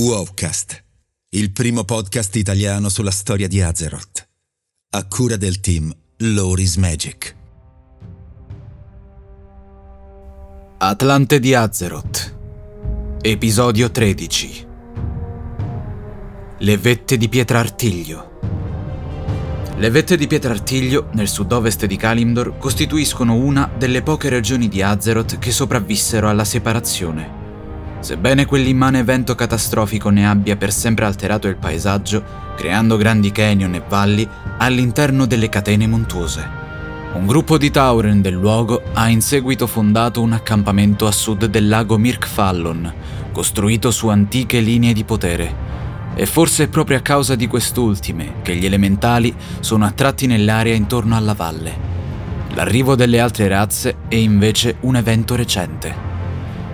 Wowcast, il primo podcast italiano sulla storia di Azeroth, a cura del team Loris Magic. Atlante di Azeroth, episodio 13. Le vette di Pietrartiglio. Le vette di Pietrartiglio, nel sud-ovest di Kalimdor, costituiscono una delle poche regioni di Azeroth che sopravvissero alla separazione. Sebbene quell'immane evento catastrofico ne abbia per sempre alterato il paesaggio, creando grandi canyon e valli all'interno delle catene montuose. Un gruppo di Tauren del luogo ha in seguito fondato un accampamento a sud del lago Mirkfallon, costruito su antiche linee di potere. E forse è proprio a causa di quest'ultime che gli elementali sono attratti nell'area intorno alla valle. L'arrivo delle altre razze è invece un evento recente.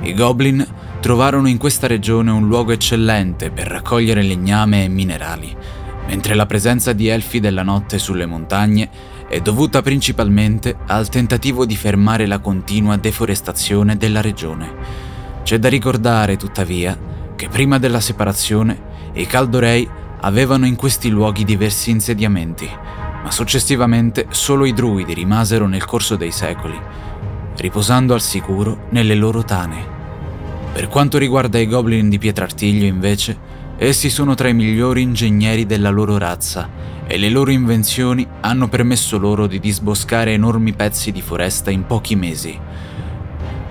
I Goblin trovarono in questa regione un luogo eccellente per raccogliere legname e minerali, mentre la presenza di elfi della notte sulle montagne è dovuta principalmente al tentativo di fermare la continua deforestazione della regione. C'è da ricordare, tuttavia, che prima della separazione i Caldorei avevano in questi luoghi diversi insediamenti, ma successivamente solo i druidi rimasero nel corso dei secoli, riposando al sicuro nelle loro tane. Per quanto riguarda i goblin di Pietrartiglio, invece, essi sono tra i migliori ingegneri della loro razza e le loro invenzioni hanno permesso loro di disboscare enormi pezzi di foresta in pochi mesi.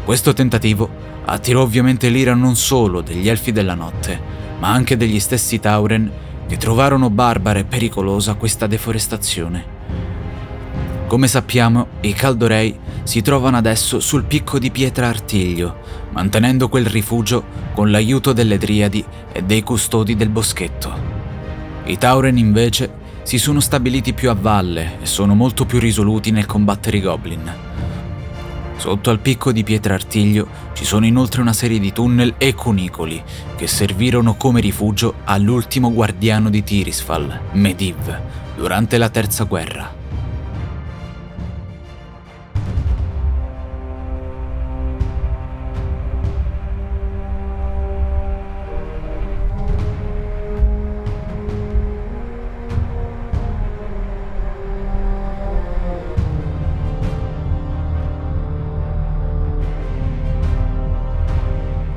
Questo tentativo attirò ovviamente l'ira non solo degli elfi della notte, ma anche degli stessi Tauren che trovarono barbara e pericolosa questa deforestazione. Come sappiamo, i Caldorei si trovano adesso sul picco di Pietra Artiglio, mantenendo quel rifugio con l'aiuto delle Driadi e dei custodi del boschetto. I Tauren invece si sono stabiliti più a valle e sono molto più risoluti nel combattere i Goblin. Sotto al picco di Pietra Artiglio ci sono inoltre una serie di tunnel e cunicoli che servirono come rifugio all'ultimo guardiano di Tirisfal, Mediv, durante la Terza Guerra.